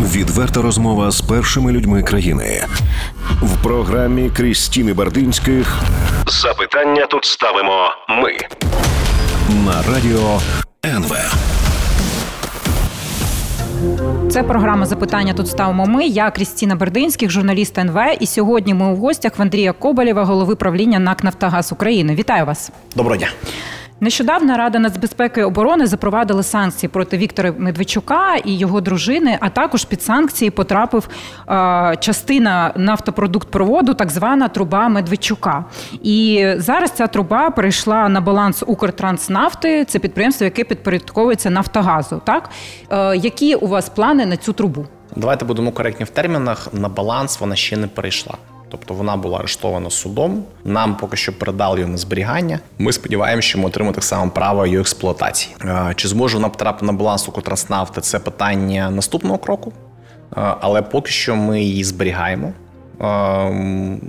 Відверта розмова з першими людьми країни в програмі Крістіни Бардинських. Запитання тут ставимо ми на радіо НВ. Це програма запитання. Тут ставимо ми. Я Крістіна Бердинських, журналіст НВ. І сьогодні ми у гостях в Андрія Коболєва, голови правління НАК Нафтогаз України. Вітаю вас. Доброго дня. Нещодавно Рада нацбезпеки і оборони запровадила санкції проти Віктора Медведчука і його дружини. А також під санкції потрапив е, частина нафтопродуктпроводу, так звана труба Медведчука. І зараз ця труба перейшла на баланс Укртранснафти. Це підприємство, яке підпорядковується Нафтогазу. Так е, які у вас плани на цю трубу? Давайте будемо коректні в термінах. На баланс вона ще не перейшла. Тобто вона була арештована судом. Нам поки що передали її на зберігання. Ми сподіваємося, що ми отримаємо так само право її експлуатації. Чи зможе вона потрапити на баланс Укртранснафти? Це питання наступного кроку, але поки що ми її зберігаємо.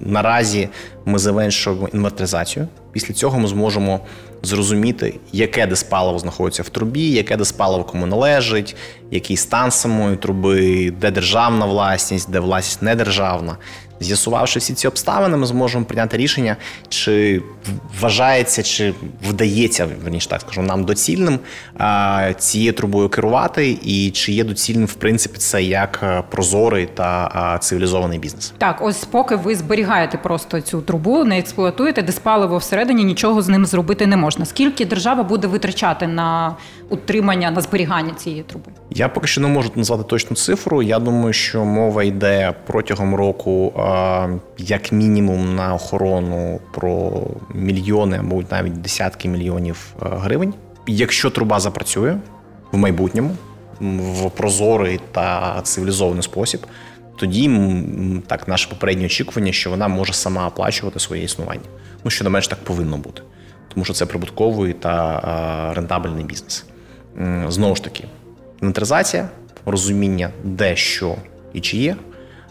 Наразі ми завершуємо інвентаризацію. Після цього ми зможемо зрозуміти, яке диспаливо знаходиться в трубі, яке диспаливо кому належить, який стан самої труби, де державна власність, де власність недержавна. З'ясувавши всі ці обставини, ми зможемо прийняти рішення, чи вважається, чи вдається верніше так скажу, нам доцільним цією трубою керувати, і чи є доцільним в принципі це як е, прозорий та цивілізований бізнес. Так, ось поки ви зберігаєте просто цю трубу, не експлуатуєте, диспаливо всередині нічого з ним зробити не можна. Скільки держава буде витрачати на утримання на зберігання цієї труби? Я поки що не можу назвати точну цифру. Я думаю, що мова йде протягом року, як мінімум, на охорону про мільйони, або навіть десятки мільйонів гривень. Якщо труба запрацює в майбутньому в прозорий та цивілізований спосіб. Тоді так наше попереднє очікування, що вона може сама оплачувати своє існування. Ну що не менш так повинно бути, тому що це прибутковий та рентабельний бізнес. Знову ж таки, інвентаризація, розуміння, де що і чи є,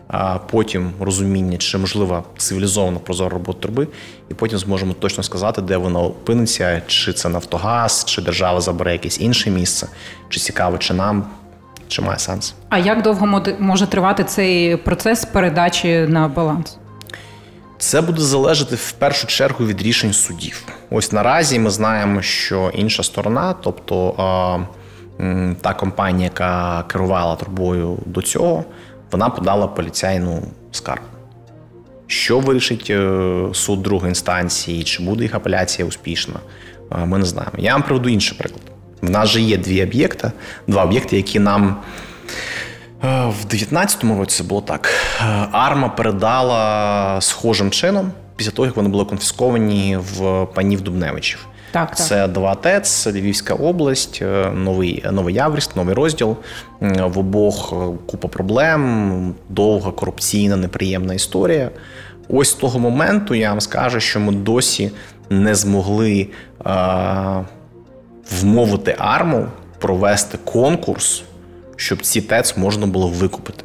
а потім розуміння, чи можлива цивілізована прозора робота труби, і потім зможемо точно сказати, де вона опиниться, чи це Нафтогаз, чи держава забере якесь інше місце, чи цікаво, чи нам. Чи має сенс? А як довго може тривати цей процес передачі на баланс? Це буде залежати в першу чергу від рішень судів. Ось наразі ми знаємо, що інша сторона, тобто та компанія, яка керувала трубою до цього, вона подала поліцейну скаргу. Що вирішить е, суд другої інстанції, чи буде їх апеляція успішна, ми не знаємо. Я вам приведу інший приклад. В нас же є дві об'єкти, два об'єкти, які нам е, в 19-му році було так. Е, Арма передала схожим чином після того, як вони були конфісковані в панів Дубневичів. Так, так. Це два ТЕЦ, Львівська область, е, новий новий Явріст, новий розділ. В обох купа проблем, довга корупційна, неприємна історія. Ось з того моменту я вам скажу, що ми досі не змогли е, вмовити арму провести конкурс, щоб ці ТЕЦ можна було викупити.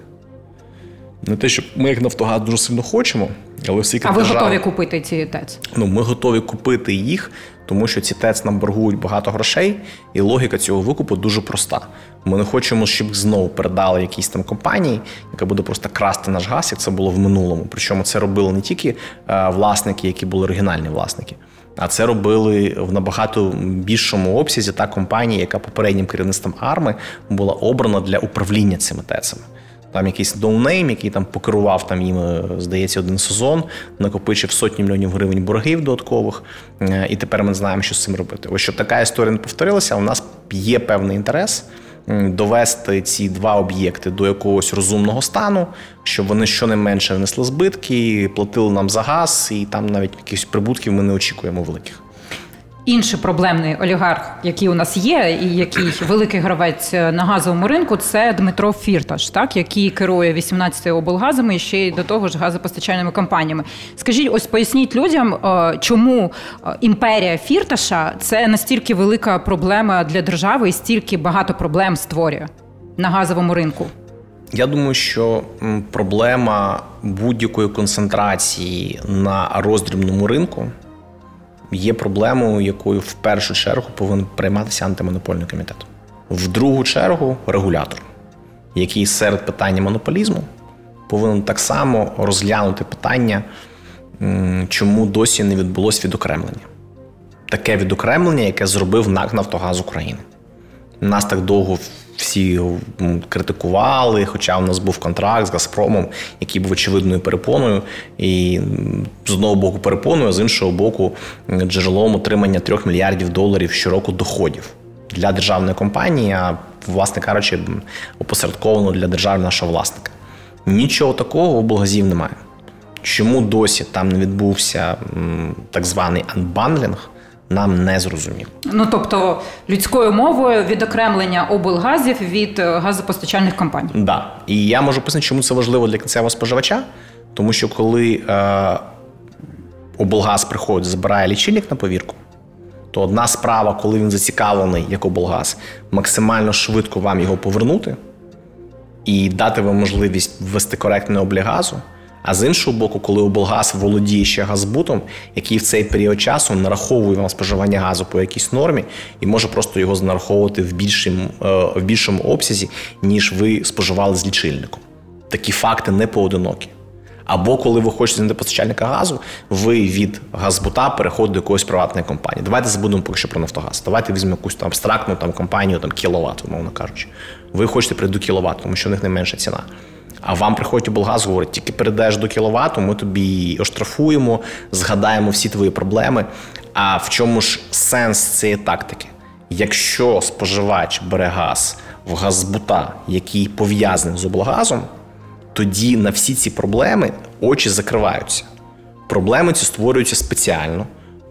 Не те, щоб ми, як Нафтогаз, дуже сильно хочемо, але всі А ви держави, готові купити ці ТЕЦ? Ну, ми готові купити їх, тому що ці ТЕЦ нам боргують багато грошей, і логіка цього викупу дуже проста. Ми не хочемо, щоб знову передали якійсь там компанії, яка буде просто красти наш газ, як це було в минулому. Причому це робили не тільки е, власники, які були оригінальні власники. А це робили в набагато більшому обсязі та компанія, яка попереднім керівництвом арми була обрана для управління цими ТЕЦами. Там якийсь доунейм, який там покерував там їм, е, здається, один сезон, накопичив сотні мільйонів гривень боргів додаткових, е, і тепер ми знаємо, що з цим робити. Ось щоб така історія не повторилася, у нас є певний інтерес довести ці два об'єкти до якогось розумного стану, щоб вони щонайменше внесли збитки, платили нам за газ, і там навіть якихось прибутків ми не очікуємо великих. Інший проблемний олігарх, який у нас є, і який великий гравець на газовому ринку, це Дмитро Фірташ, так який керує 18 облгазами і ще й до того ж газопостачальними компаніями. Скажіть, ось поясніть людям, е, чому е, імперія Фірташа це настільки велика проблема для держави і стільки багато проблем створює на газовому ринку. Я думаю, що проблема будь-якої концентрації на роздрібному ринку є проблемою, якою в першу чергу повинен прийматися антимонопольний комітет. В другу чергу регулятор. який серед питання монополізму повинен так само розглянути питання, чому досі не відбулось відокремлення. Таке відокремлення, яке зробив НАК Нафтогаз України. Нас так довго всі критикували, хоча у нас був контракт з Газпромом, який був очевидною перепоною, і з одного боку перепоною, а з іншого боку, джерелом отримання трьох мільярдів доларів щороку доходів для державної компанії, а власне кажучи, опосередковано для держави нашого власника. Нічого такого у облгазів немає. Чому досі там не відбувся так званий анбандлінг? Нам не зрозуміло. Ну тобто людською мовою відокремлення облгазів від е, газопостачальних компаній. Так. Да. І я можу пояснити, чому це важливо для кінцевого споживача, тому що коли е, облгаз приходить, збирає лічильник на повірку. То одна справа, коли він зацікавлений як облгаз, максимально швидко вам його повернути і дати вам можливість ввести коректний облік газу. А з іншого боку, коли облгаз володіє ще газбутом, який в цей період часу нараховує вам споживання газу по якійсь нормі, і може просто його знараховувати в більшому, е, в більшому обсязі, ніж ви споживали з лічильником. Такі факти не поодинокі. Або коли ви хочете знайти постачальника газу, ви від газбута переходите до якоїсь приватної компанії. Давайте забудемо поки що про Нафтогаз. Давайте візьмемо якусь там абстрактну там компанію, там кіловат, умовно кажучи. Ви хочете прийти до кіловат, тому що в них найменша ціна. А вам приходять облгаз, говорить, тільки перейдеш до кіловату, ми тобі оштрафуємо, згадаємо всі твої проблеми. А в чому ж сенс цієї тактики? Якщо споживач бере газ в газбута, який пов'язаний з облгазом, тоді на всі ці проблеми очі закриваються. Проблеми ці створюються спеціально,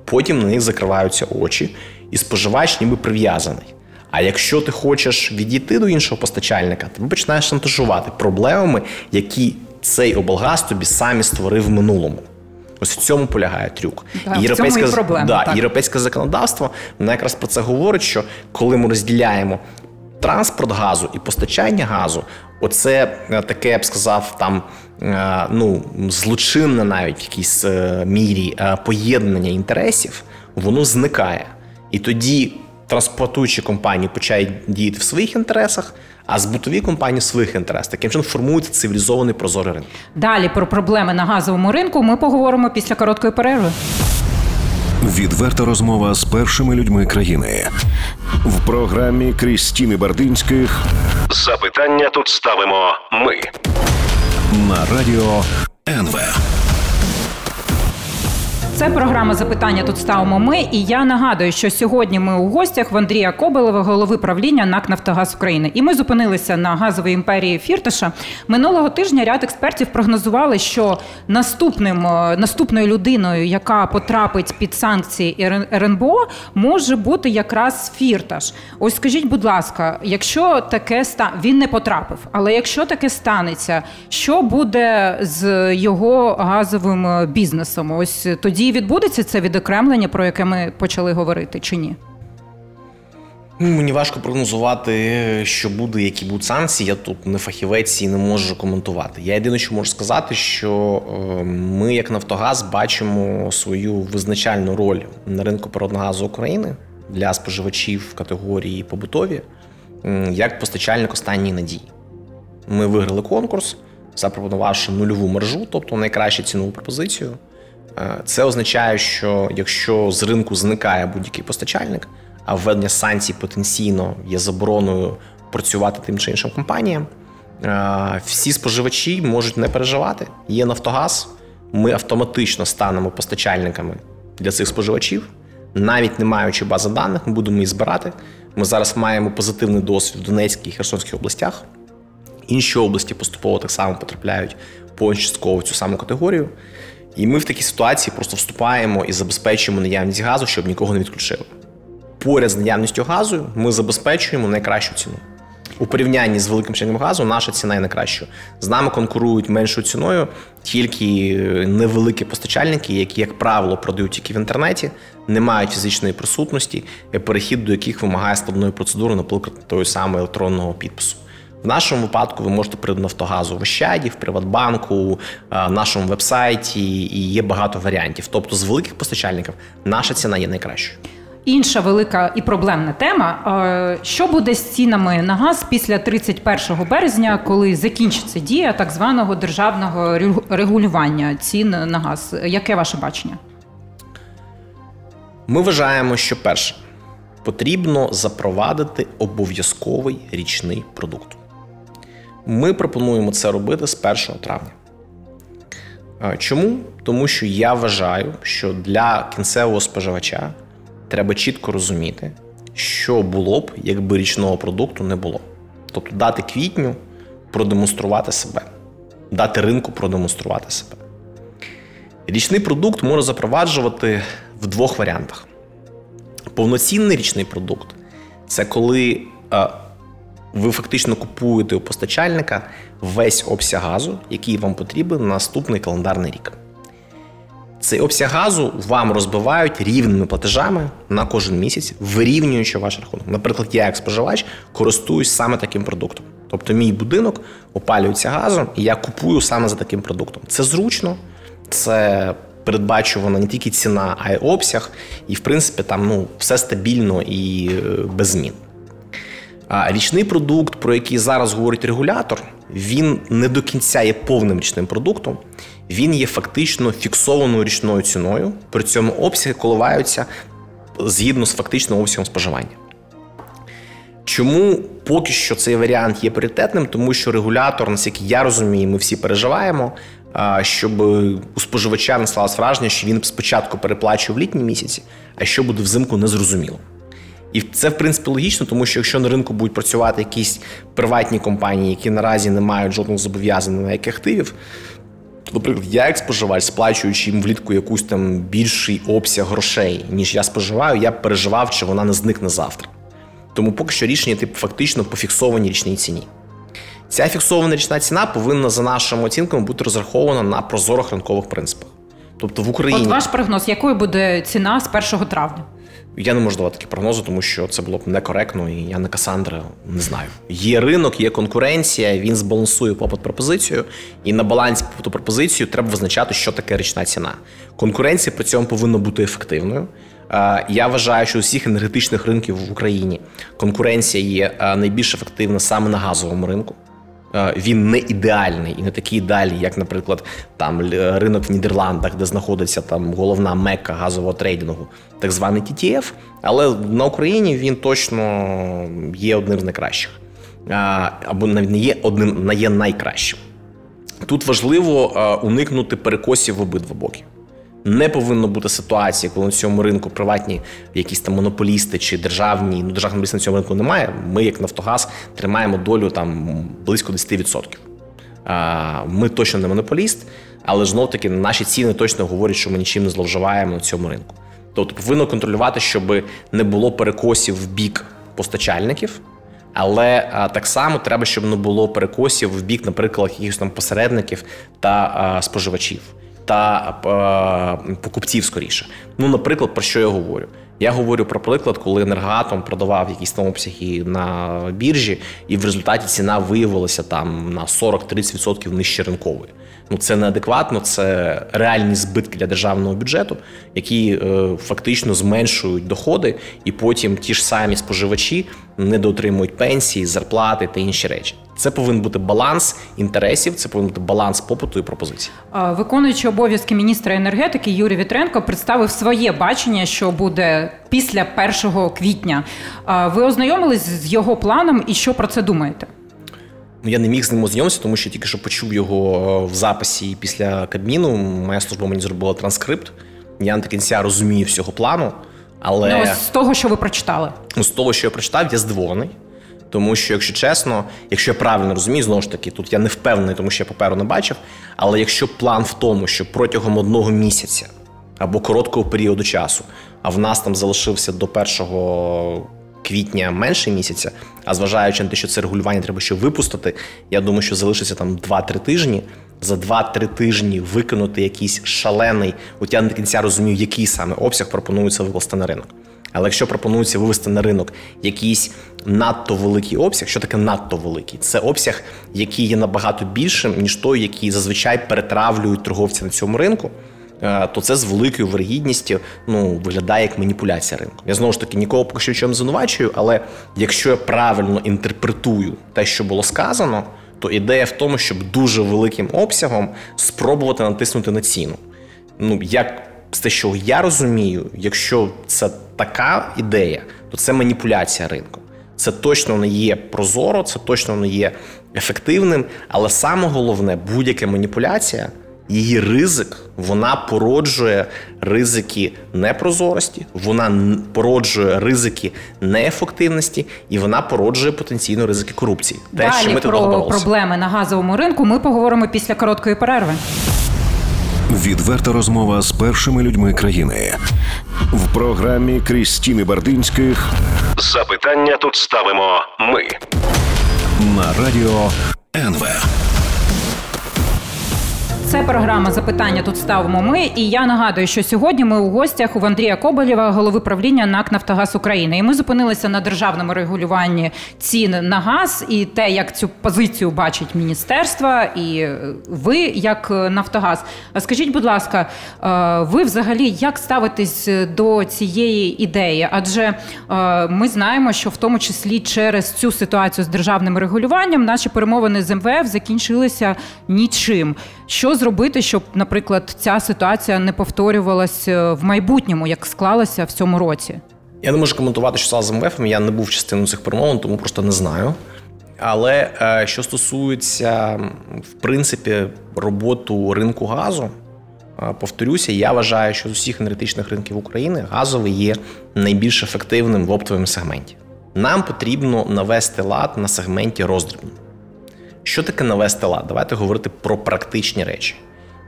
потім на них закриваються очі, і споживач ніби прив'язаний. А якщо ти хочеш відійти до іншого постачальника, ти починаєш шантажувати проблемами, які цей облгаз тобі самі створив в минулому. Ось в цьому полягає трюк. Да, європейське, в цьому і проблема, да, так. європейське законодавство воно якраз про це говорить, що коли ми розділяємо транспорт газу і постачання газу, оце е, таке, я б сказав, там е, ну, злочинне навіть в якійсь е, мірі поєднання інтересів, воно зникає. І тоді транспортуючі компанії почають діяти в своїх інтересах, а збутові компанії в своїх інтересах. Таким чином формується цивілізований прозорий ринок. Далі про проблеми на газовому ринку ми поговоримо після короткої перерви. Відверта розмова з першими людьми країни в програмі Крістіни Бардинських. Запитання тут ставимо ми на радіо НВ. Це програма запитання. Тут ставимо ми. І я нагадую, що сьогодні ми у гостях в Андрія Кобелева, голови правління НАК Нафтогаз України. І ми зупинилися на газовій імперії Фірташа. Минулого тижня ряд експертів прогнозували, що наступним е, наступною людиною, яка потрапить під санкції РНБО, може бути якраз Фірташ. Ось скажіть, будь ласка, якщо таке ста він не потрапив, але якщо таке станеться, що буде з його газовим е, бізнесом? Ось тоді відбудеться це відокремлення, про яке ми почали говорити, чи ні? Ну, мені важко прогнозувати, що буде, які будуть санкції. Я тут не фахівець і не можу коментувати. Я єдине, що можу сказати, що е, ми, як Нафтогаз, бачимо свою визначальну роль на ринку природного газу України для споживачів категорії побутові як постачальник останньої надії. Ми виграли конкурс, запропонувавши нульову мержу, тобто найкращу цінову пропозицію. Е, це означає, що якщо з ринку зникає будь-який постачальник, а введення санкцій потенційно є забороною працювати тим чи іншим компаніям, е, всі споживачі можуть не переживати. Є Нафтогаз, ми автоматично станемо постачальниками для цих споживачів, навіть не маючи бази даних, ми будемо її збирати. Ми зараз маємо позитивний досвід в Донецькій і Херсонській областях. Інші області поступово так само потрапляють по частково цю саму категорію. І ми в такій ситуації просто вступаємо і забезпечуємо наявність газу, щоб нікого не відключили. Поряд з наявністю газу ми забезпечуємо найкращу ціну. У порівнянні з великим членом газу наша ціна є найкращою. З нами конкурують меншою ціною тільки невеликі постачальники, які, як правило, продають тільки в інтернеті, не мають фізичної присутності, перехід до яких вимагає складної процедури, наприклад, тої самої електронного підпису. В нашому випадку ви можете прийти Нафтогазу в Ощаді, в Приватбанку, е, в нашому вебсайті, і є багато варіантів. Тобто, з великих постачальників наша ціна є найкращою. інша велика і проблемна тема. Що буде з цінами на газ після 31 березня, коли закінчиться дія так званого державного регулювання цін на газ? Яке ваше бачення? Ми вважаємо, що перше потрібно запровадити обов'язковий річний продукт. Ми пропонуємо це робити з 1 травня. Чому? Тому що я вважаю, що для кінцевого споживача треба чітко розуміти, що було б, якби річного продукту не було. Тобто дати квітню продемонструвати себе, дати ринку продемонструвати себе. Річний продукт можна запроваджувати в двох варіантах. Повноцінний річний продукт це коли ви фактично купуєте у постачальника весь обсяг газу, який вам потрібен на наступний календарний рік. Цей обсяг газу вам розбивають рівними платежами на кожен місяць, вирівнюючи ваш рахунок. Наприклад, я як споживач користуюсь саме таким продуктом. Тобто, мій будинок опалюється газом, і я купую саме за таким продуктом. Це зручно, це передбачувана не тільки ціна, а й обсяг. І, в принципі, там ну, все стабільно і е, без змін. Річний продукт, про який зараз говорить регулятор, він не до кінця є повним річним продуктом. Він є фактично фіксованою річною ціною. При цьому обсяги коливаються згідно з фактичним обсягом споживання. Чому поки що цей варіант є пріоритетним? Тому що регулятор, наскільки я розумію, ми всі переживаємо, щоб у споживача не сталося враження, що він спочатку переплачує в літні місяці, а що буде взимку, незрозуміло. І це в принципі логічно, тому що якщо на ринку будуть працювати якісь приватні компанії, які наразі не мають жодних зобов'язань на яких активів, то, наприклад, я як споживач, сплачуючи їм влітку якусь там більший обсяг грошей, ніж я споживаю, я переживав, чи вона не зникне завтра. Тому поки що рішення типу фактично по фіксованій річній ціні. Ця фіксована річна ціна повинна, за нашими оцінками, бути розрахована на прозорих ринкових принципах. Тобто в Україні От ваш прогноз, якою буде ціна з 1 травня? Я не можу давати такі прогнози, тому що це було б некоректно, і я не Касандра не знаю. Є ринок, є конкуренція, він збалансує попит пропозицію, і на балансі попиту пропозицію треба визначати, що таке річна ціна. Конкуренція при цьому повинна бути ефективною. Я вважаю, що у всіх енергетичних ринків в Україні конкуренція є найбільш ефективна саме на газовому ринку. Е, він не ідеальний і не такий ідеальний, як, наприклад, там ринок в Нідерландах, де знаходиться там головна мекка газового трейдингу, так званий TTF, Але на Україні він точно є одним з найкращих, е, або навіть не є одним, не є найкращим. Тут важливо е, уникнути перекосів в обидва боки. Не повинно бути ситуації, коли на цьому ринку приватні якісь там монополісти чи державні, ну державних монополістів на цьому ринку немає. Ми, як Нафтогаз, тримаємо долю там близько 10%. Ми точно не монополіст, але знов таки наші ціни точно говорять, що ми нічим не зловживаємо на цьому ринку. Тобто повинно контролювати, щоб не було перекосів в бік постачальників. Але а, так само треба, щоб не було перекосів в бік, наприклад, якихось там посередників та а, споживачів та е, покупців скоріше. Ну, наприклад, про що я говорю? Я говорю про приклад, коли енергоатом продавав якісь там обсяги на біржі, і в результаті ціна виявилася там на 40-30% нижче ринкової. Ну це неадекватно, це реальні збитки для державного бюджету, які е, фактично зменшують доходи, і потім ті ж самі споживачі не дотримують пенсії, зарплати та інші речі. Це повинен бути баланс інтересів, це повинен бути баланс попиту і пропозиції. Виконуючи обов'язки міністра енергетики Юрій Вітренко представив своє бачення, що буде після 1 квітня. Ви ознайомились з його планом і що про це думаєте? Ну, я не міг з ним ознайомитися, тому що тільки що почув його е, в записі після Кабміну. Моя служба мені зробила транскрипт. Я не до кінця розумію всього плану. Але ну, з того, що ви прочитали, з того, що я прочитав, я здивований. Тому що, якщо чесно, якщо я правильно розумію, знову ж таки, тут я не впевнений, тому що я паперу не бачив. Але якщо план в тому, що протягом одного місяця або короткого періоду часу, а в нас там залишився до 1 квітня менше місяця, а зважаючи на те, що це регулювання треба ще випустити, я думаю, що залишиться там 2-3 тижні. За 2-3 тижні виконати якийсь шалений, от я не до кінця розумію, який саме обсяг пропонується вивести на ринок. Але якщо пропонується вивести на ринок якийсь надто великий обсяг, що таке надто великий? Це обсяг, який є набагато більшим, ніж той, який зазвичай перетравлюють торговці на цьому ринку. Е, то це з великою вирогідністю ну, виглядає як маніпуляція ринку. Я знову ж таки нікого поки що чому звинувачую, але якщо я правильно інтерпретую те, що було сказано, то ідея в тому, щоб дуже великим обсягом спробувати натиснути на ціну. Ну, як з те, що я розумію, якщо це така ідея, то це маніпуляція ринку. Це точно не є прозоро, це точно не є ефективним. Але саме головне, будь-яка маніпуляція, її ризик, вона породжує ризики непрозорості, вона породжує ризики неефективності і вона породжує потенційно ризики корупції. Те, Далі що ми про проблеми на газовому ринку ми поговоримо після короткої перерви. Відверта розмова з першими людьми країни в програмі Крістіни Бардинських. Запитання тут ставимо ми на радіо НВ. Це програма запитання. Тут ставимо ми. І я нагадую, що сьогодні ми у гостях у Андрія Коболєва, голови правління НАК Нафтогаз України. І ми зупинилися на державному регулюванні цін на газ і те, як цю позицію бачить міністерство, і ви, як Нафтогаз. Скажіть, будь ласка, е, ви взагалі як ставитесь до цієї ідеї? Адже е, ми знаємо, що в тому числі через цю ситуацію з державним регулюванням наші перемовини з МВФ закінчилися нічим. Що зробити, щоб, наприклад, ця ситуація не повторювалася е, в майбутньому, як склалася в цьому році? Я не можу коментувати, що стало з МВФ, Я не був частиною цих перемовин, тому просто не знаю. Але е, що стосується в принципі роботу ринку газу, е, повторюся, я вважаю, що з усіх енергетичних ринків України газовий є найбільш ефективним в оптовому сегменті. Нам потрібно навести лад на сегменті роздрібному. Що таке навести лад? Давайте говорити про практичні речі.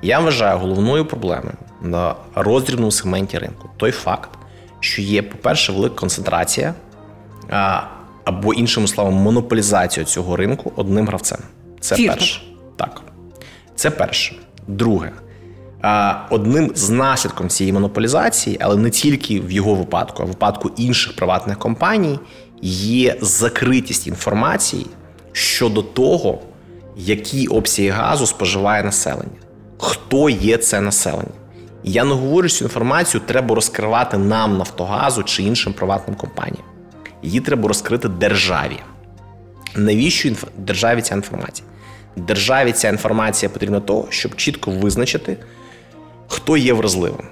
Я вважаю головною проблемою на роздрібному сегменті ринку той факт, що є, по-перше, велика концентрація або, іншими словами, монополізація цього ринку одним гравцем. Це Фірток. перше. Так. Це перше. Друге. Одним з наслідком цієї монополізації, але не тільки в його випадку, а в випадку інших приватних компаній, є закритість інформації щодо того, які обсяги газу споживає населення, хто є це населення. я не говорю, що цю інформацію треба розкривати нам Нафтогазу чи іншим приватним компаніям. Її треба розкрити державі. Навіщо інф... державі ця інформація? Державі ця інформація потрібна того, щоб чітко визначити, хто є вразливим.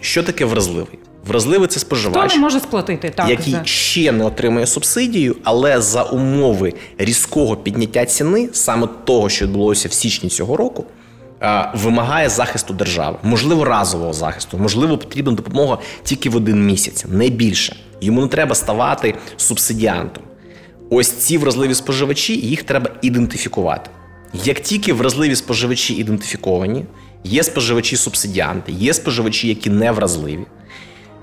Що таке вразливий? Вразливий це споживач, Хто не може сплатити, так, який за... ще не отримує субсидію, але за умови різкого підняття ціни, саме того, що відбулося в січні цього року, вимагає захисту держави, можливо, разового захисту, можливо, потрібна допомога тільки в один місяць, не більше. Йому не треба ставати субсидіантом. Ось ці вразливі споживачі, їх треба ідентифікувати. Як тільки вразливі споживачі ідентифіковані, є споживачі-субсидіанти, є споживачі, які не вразливі.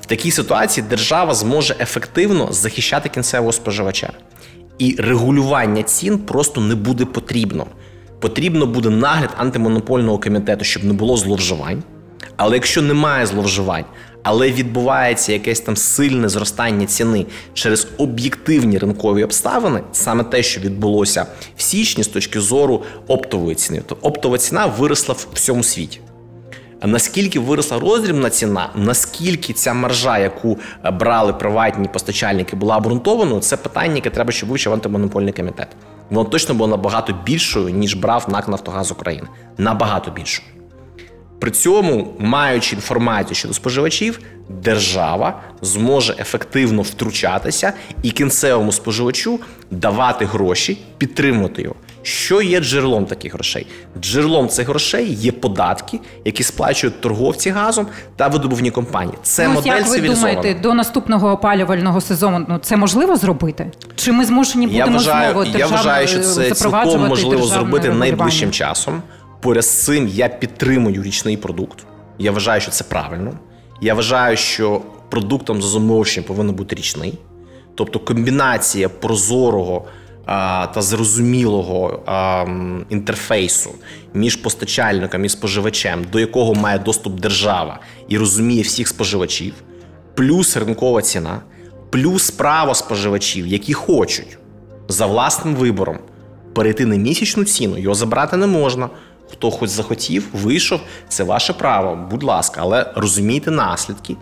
В такій ситуації держава зможе ефективно захищати кінцевого споживача. І регулювання цін просто не буде потрібно. Потрібно буде нагляд антимонопольного комітету, щоб не було зловживань. Але якщо немає зловживань, але відбувається якесь там сильне зростання ціни через об'єктивні ринкові обставини, саме те, що відбулося в січні з точки зору оптової ціни, то оптова ціна виросла в всьому світі. Наскільки виросла роздрібна ціна, наскільки ця маржа, яку е, брали приватні постачальники, була обґрунтованою, це питання, яке треба, щоб вивчив антимонопольний комітет. Воно точно було набагато більшою, ніж брав НАК Нафтогаз України. Набагато більшою. При цьому, маючи інформацію щодо споживачів, держава зможе ефективно втручатися і кінцевому споживачу давати гроші, підтримувати його. Що є джерелом таких грошей? Джерелом цих грошей є податки, які сплачують торговці газом та видобувні компанії. Це ну, модель як ви думаєте, до наступного опалювального сезону ну, це можливо зробити? Чи ми змушені будемо я вважаю, знову Я вважаю, що це цілком можливо зробити найближчим часом. Поряд з цим я підтримую річний продукт. Я вважаю, що це правильно. Я вважаю, що продуктом за замовченням повинен бути річний, тобто комбінація прозорого та зрозумілого інтерфейсу між постачальником і споживачем, до якого має доступ держава і розуміє всіх споживачів, плюс ринкова ціна, плюс право споживачів, які хочуть за власним вибором перейти на місячну ціну, його забрати не можна. Хто хоч захотів, вийшов, це ваше право, будь ласка, але розумійте наслідки.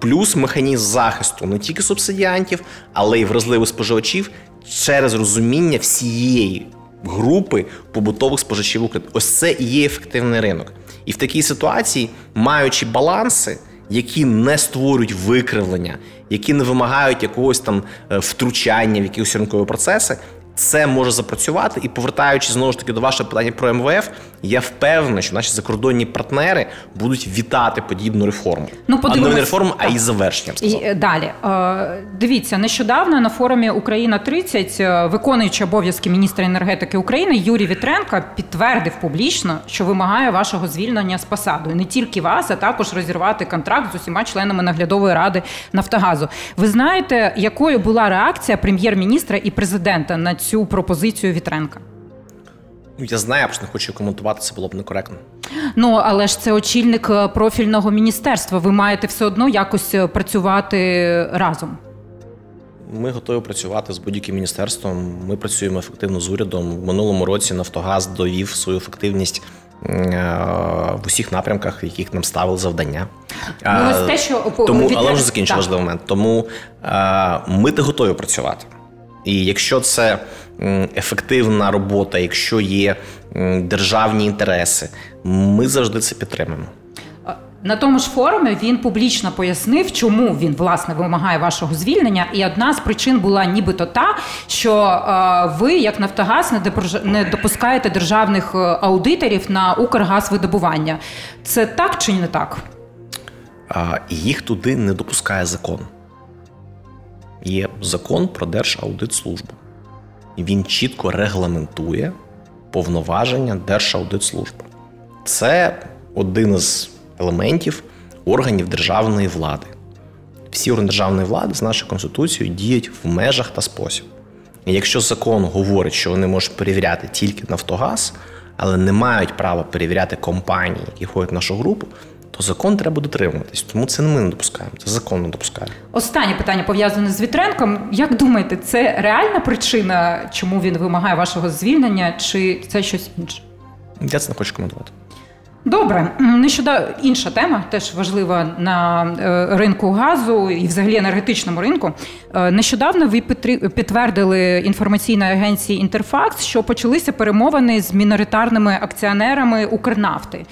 Плюс механізм захисту не тільки субсидіантів, але й вразливих споживачів через розуміння всієї групи побутових споживачів України. Ось це і є ефективний ринок. І в такій ситуації, маючи баланси, які не створюють викривлення, які не вимагають якогось там е, втручання в якісь ринкові процеси, це може запрацювати. І повертаючись знову ж таки до вашого питання про МВФ, я впевнений, що наші закордонні партнери будуть вітати подібну реформу. Ну, а не реформу, а і завершення. І е, далі е, дивіться, нещодавно на форумі Україна 30 е, виконуючий обов'язки міністра енергетики України Юрій Вітренко підтвердив публічно, що вимагає вашого звільнення з посади. Не тільки вас, а також розірвати контракт з усіма членами наглядової ради Нафтогазу. Ви знаєте, якою була реакція прем'єр-міністра і президента на цю пропозицію Вітренка? Ну, я знаю, я просто не хочу коментувати, це було б некоректно. Ну але ж це очільник е, профільного міністерства. Ви маєте все одно якось е, працювати разом. Ми готові працювати з будь-яким міністерством. Ми працюємо ефективно з урядом. В минулому році Нафтогаз довів свою ефективність е, в усіх напрямках, в яких нам ставили завдання. Ну, ось те, що тому, але вже закінчу важливий момент. Тому ми те готові працювати. І якщо це ефективна робота, якщо є державні інтереси, ми завжди це підтримуємо. На тому ж форумі він публічно пояснив, чому він власне вимагає вашого звільнення. І одна з причин була нібито та, що е, ви, як Нафтогаз, не допускаєте державних е, аудиторів на Укргазвидобування. Це так чи не так? Їх туди не допускає закон. Є закон про Держаудитслужбу. І він чітко регламентує повноваження Держаудитслужби. Це один із елементів органів державної влади. Всі органи державної влади з нашою конституцією діють в межах та спосіб. І якщо закон говорить, що вони можуть перевіряти тільки Нафтогаз, але не мають права перевіряти компанії, які входять в нашу групу, то закон треба дотримуватись. Тому це не ми не допускаємо, це закон не допускає. Останнє питання пов'язане з Вітренком. Як думаєте, це реальна причина, чому він вимагає вашого звільнення, чи це щось інше? Я це не хочу коментувати. Добре, нещодавно інша тема, теж важлива на е, ринку газу і взагалі енергетичному ринку. Е, Нещодавно ви підтвердили інформаційної агенції Інтерфакс, що почалися перемовини з міноритарними акціонерами Укрнафти.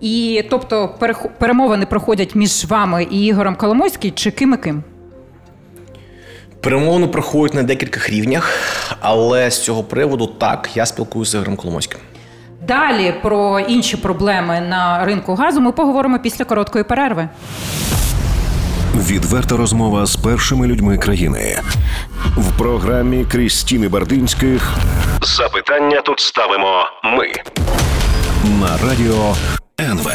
І тобто перемовини проходять між вами і Ігорем Коломойським, чи ким і ким? Перемовини проходять на декількох рівнях, але з цього приводу так я спілкуюся з Ігорем Коломойським. Далі про інші проблеми на ринку газу ми поговоримо після короткої перерви. Відверта розмова з першими людьми країни в програмі Крістіни Бардинських. Запитання тут ставимо ми на радіо НВ.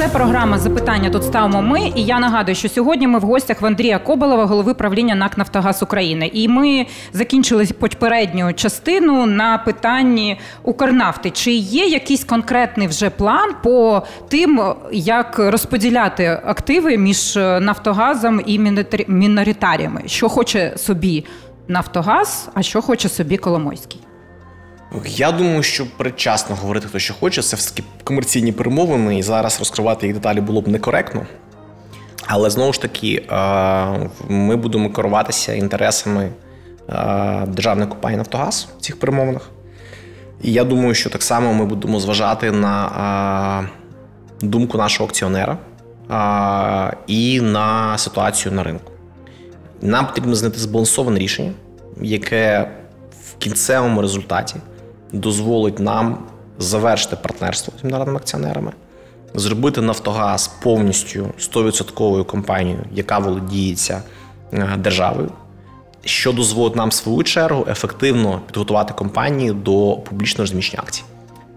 Це програма запитання тут ставимо ми. І я нагадую, що сьогодні ми в гостях в Андрія Коболова, голови правління НАК Нафтогаз України. І ми закінчили попередню частину на питанні Укрнафти. Чи є якийсь конкретний вже план по тим, як розподіляти активи між Нафтогазом і міноритаріями? Що хоче собі Нафтогаз, а що хоче собі Коломойський? Я думаю, що передчасно говорити хто що хоче, це все таки комерційні перемовини, і зараз розкривати їх деталі було б некоректно. Але знову ж таки, е, ми будемо керуватися інтересами е, державної компанії Нафтогаз в цих перемовинах. І я думаю, що так само ми будемо зважати на е, думку нашого акціонера і на ситуацію на ринку. Нам потрібно знайти збалансоване рішення, яке в кінцевому результаті дозволить нам завершити партнерство з міжнародними акціонерами, зробити Нафтогаз повністю 100% компанією, яка володіється е, державою, що дозволить нам в свою чергу ефективно підготувати компанію до публічного розміщення акцій.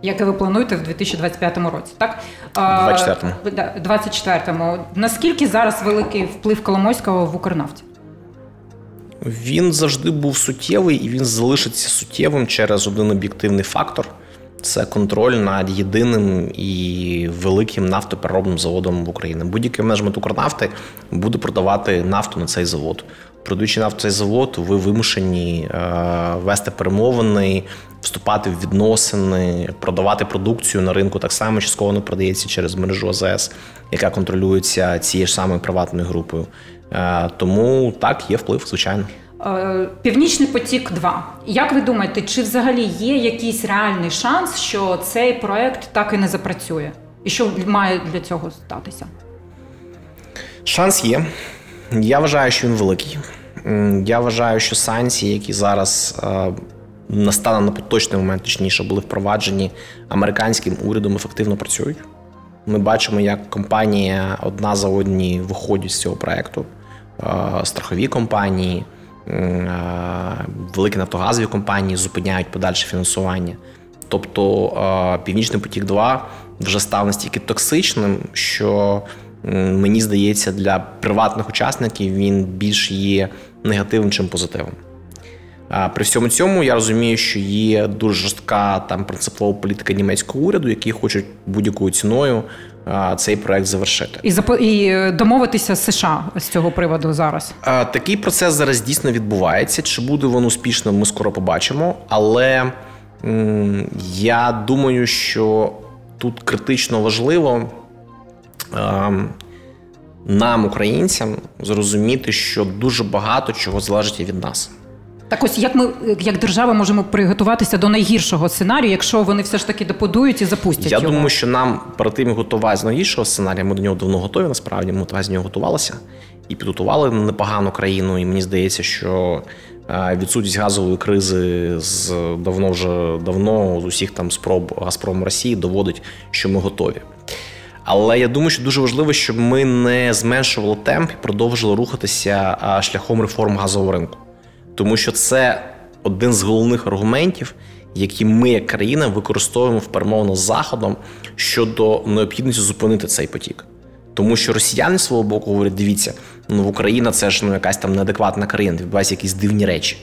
Яке ви плануєте в 2025 році, так? 24-му. А, да, 24-му. Наскільки зараз великий вплив Коломойського в Укрнафті? Він завжди був суттєвий і він залишиться суттєвим через один об'єктивний фактор. це контроль над єдиним і великим нафтопереробним заводом в Україні. Будь-який менеджмент Укрнафти буде продавати нафту на цей завод. Продаючи нафту цей завод, ви вимушені е, вести перемовини, вступати в відносини, продавати продукцію на ринку так само частково не продається через мережу АЗС, яка контролюється цією ж самою приватною групою. Е, тому так є вплив, звичайно. Е, Північний потік 2 Як ви думаєте, чи взагалі є якийсь реальний шанс, що цей проект так і не запрацює? І що має для цього статися? Шанс є. Я вважаю, що він великий. Я вважаю, що санкції, які зараз е, настане на поточний момент, точніше, були впроваджені американським урядом, ефективно працюють. Ми бачимо, як компанія одна за одні виходять з цього проекту. Е, страхові компанії, е, великі нафтогазові компанії зупиняють подальше фінансування. Тобто Північний потік 2 вже став настільки токсичним, що мені здається, для приватних учасників він більш є негативним, чим позитивом. При всьому цьому я розумію, що є дуже жорстка там принципова політика німецького уряду, які хочуть будь-якою ціною цей проект завершити. І запо... і е, домовитися з США з цього приводу зараз. Такий процес зараз дійсно відбувається. Чи буде він успішним, ми скоро побачимо. Але я думаю, що тут критично важливо нам, українцям, зрозуміти, що дуже багато чого залежить від нас. Так ось як ми, як держава, можемо приготуватися до найгіршого сценарію, якщо вони все ж таки доподують і запустять. Я його? думаю, що нам перед тим готувати з найгіршого сценарія, ми до нього давно готові. Насправді ми з нього готувалися і підготували непогану країну. І мені здається, що е, відсутність газової кризи з давно вже давно з усіх там спроб Газпрому Росії доводить, що ми готові. Але я думаю, що дуже важливо, щоб ми не зменшували темп і продовжили рухатися шляхом реформ газового ринку, тому що це один з головних аргументів, які ми, як країна, використовуємо в перемовинах з заходом щодо необхідності зупинити цей потік. Тому що росіяни свого боку говорять: дивіться, ну Україна це ж ну якась там неадекватна країна, відбуваються якісь дивні речі.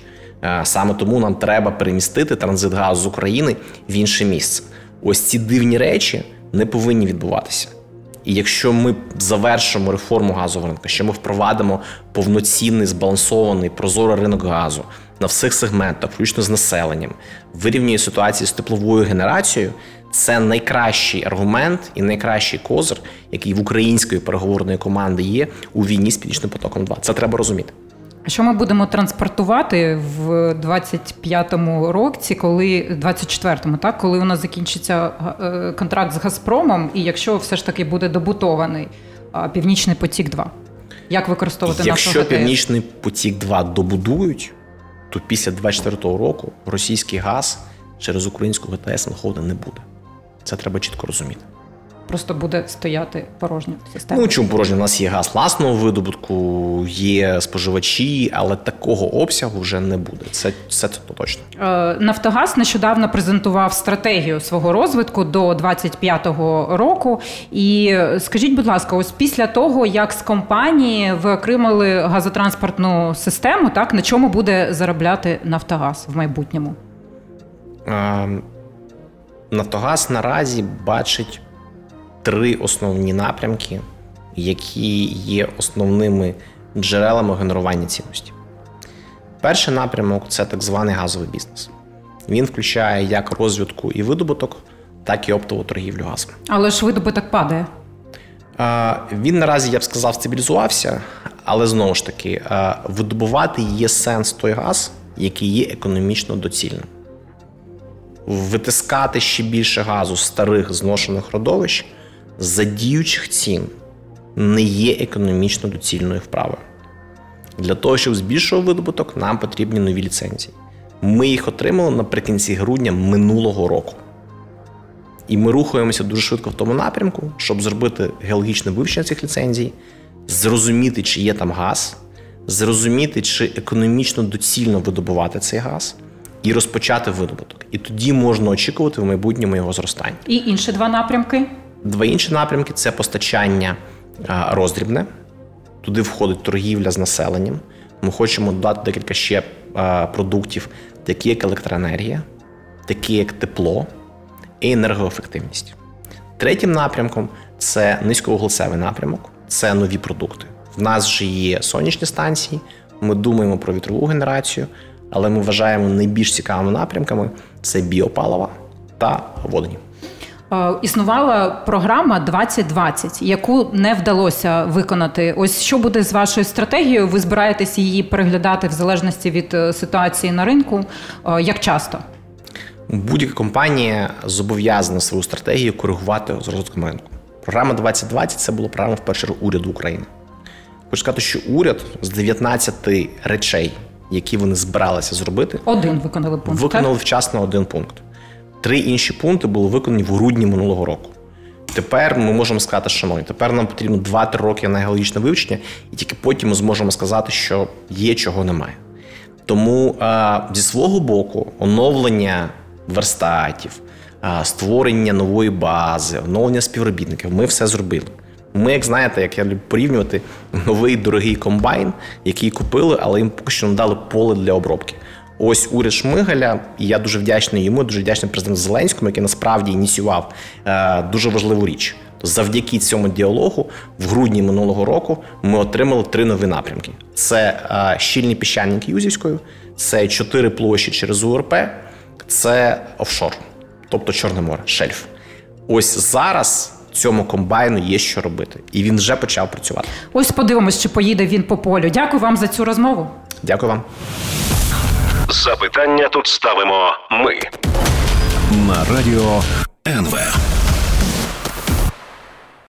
Саме тому нам треба перемістити транзит газу з України в інше місце. Ось ці дивні речі не повинні відбуватися. І якщо ми завершимо реформу газового ринку, що ми впровадимо повноцінний збалансований прозорий ринок газу на всіх сегментах, включно з населенням, вирівнює ситуацію з тепловою генерацією, це найкращий аргумент і найкращий козир, який в української переговорної команди є у війні з північним потоком. 2 це треба розуміти. А що ми будемо транспортувати в 25-му році, коли 24-му, так коли у нас закінчиться е, контракт з Газпромом, і якщо все ж таки буде добутований Північний потік 2 як використовувати Якщо нашу Північний потік 2 добудують, то після 24-го року російський газ через українську ГТС виходити не буде. Це треба чітко розуміти просто буде стояти порожньо система. Ну чому порожньо? У нас є газ власного видобутку, є споживачі, але такого обсягу вже не буде. Це це, це точно. Е, Нафтогаз нещодавно презентував стратегію свого розвитку до 25-го року. І скажіть, будь ласка, ось після того, як з компанії викримали газотранспортну систему, так на чому буде заробляти Нафтогаз в майбутньому? Е, Нафтогаз наразі бачить три основні напрямки, які є основними джерелами генерування цінності. Перший напрямок це так званий газовий бізнес. Він включає як розвідку і видобуток, так і оптову торгівлю газом. Але ж видобуток падає. Він наразі, я б сказав, стабілізувався, але знову ж таки, видобувати є сенс той газ, який є економічно доцільним. Витискати ще більше газу з старих зношених родовищ за діючих цін не є економічно доцільною вправою. Для того, щоб збільшувати видобуток, нам потрібні нові ліцензії. Ми їх отримали наприкінці грудня минулого року. І ми рухаємося дуже швидко в тому напрямку, щоб зробити геологічне вивчення цих ліцензій, зрозуміти, чи є там газ, зрозуміти, чи економічно доцільно видобувати цей газ, і розпочати видобуток. І тоді можна очікувати в майбутньому його зростання. І інші два напрямки. Два інші напрямки це постачання роздрібне. Туди входить торгівля з населенням. Ми хочемо додати декілька ще продуктів, такі як електроенергія, такі як тепло і енергоефективність. Третім напрямком це низьковуглецевий напрямок, це нові продукти. В нас вже є сонячні станції, ми думаємо про вітрову генерацію, але ми вважаємо найбільш цікавими напрямками це біопалива та водні. Е, Існувала програма 2020, яку не вдалося виконати. Ось що буде з вашою стратегією? Ви збираєтесь її переглядати в залежності від е, ситуації на ринку? Е, Як часто? Будь-яка компанія зобов'язана свою стратегію коригувати з розвитком ринку. Програма 2020 це була програма в першу чергу уряду України. Хочу сказати, що уряд з 19 речей, які вони збиралися зробити, Один виконали пункт. виконали так? вчасно один пункт. Три інші пункти були виконані в грудні минулого року. Тепер ми можемо сказати, шановні, тепер нам потрібно 2-3 роки на геологічне вивчення, і тільки потім ми зможемо сказати, що є, чого немає. Тому е, зі свого боку, оновлення верстатів, е, створення нової бази, оновлення співробітників, ми все зробили. Ми, як знаєте, як я люблю порівнювати, новий дорогий комбайн, який купили, але їм поки що не дали поле для обробки. Ось уряд Шмигаля, і я дуже вдячний йому, дуже вдячний президенту Зеленському, який насправді ініціював е, дуже важливу річ. То завдяки цьому діалогу в грудні минулого року ми отримали три нові напрямки: це е, щільні піщаник Юзівською, це чотири площі через УРП, це офшор, тобто Чорне море, шельф. Ось зараз цьому комбайну є що робити, і він вже почав працювати. Ось подивимось, чи поїде він по полю. Дякую вам за цю розмову. Дякую вам. Запитання тут ставимо ми на радіо НВ.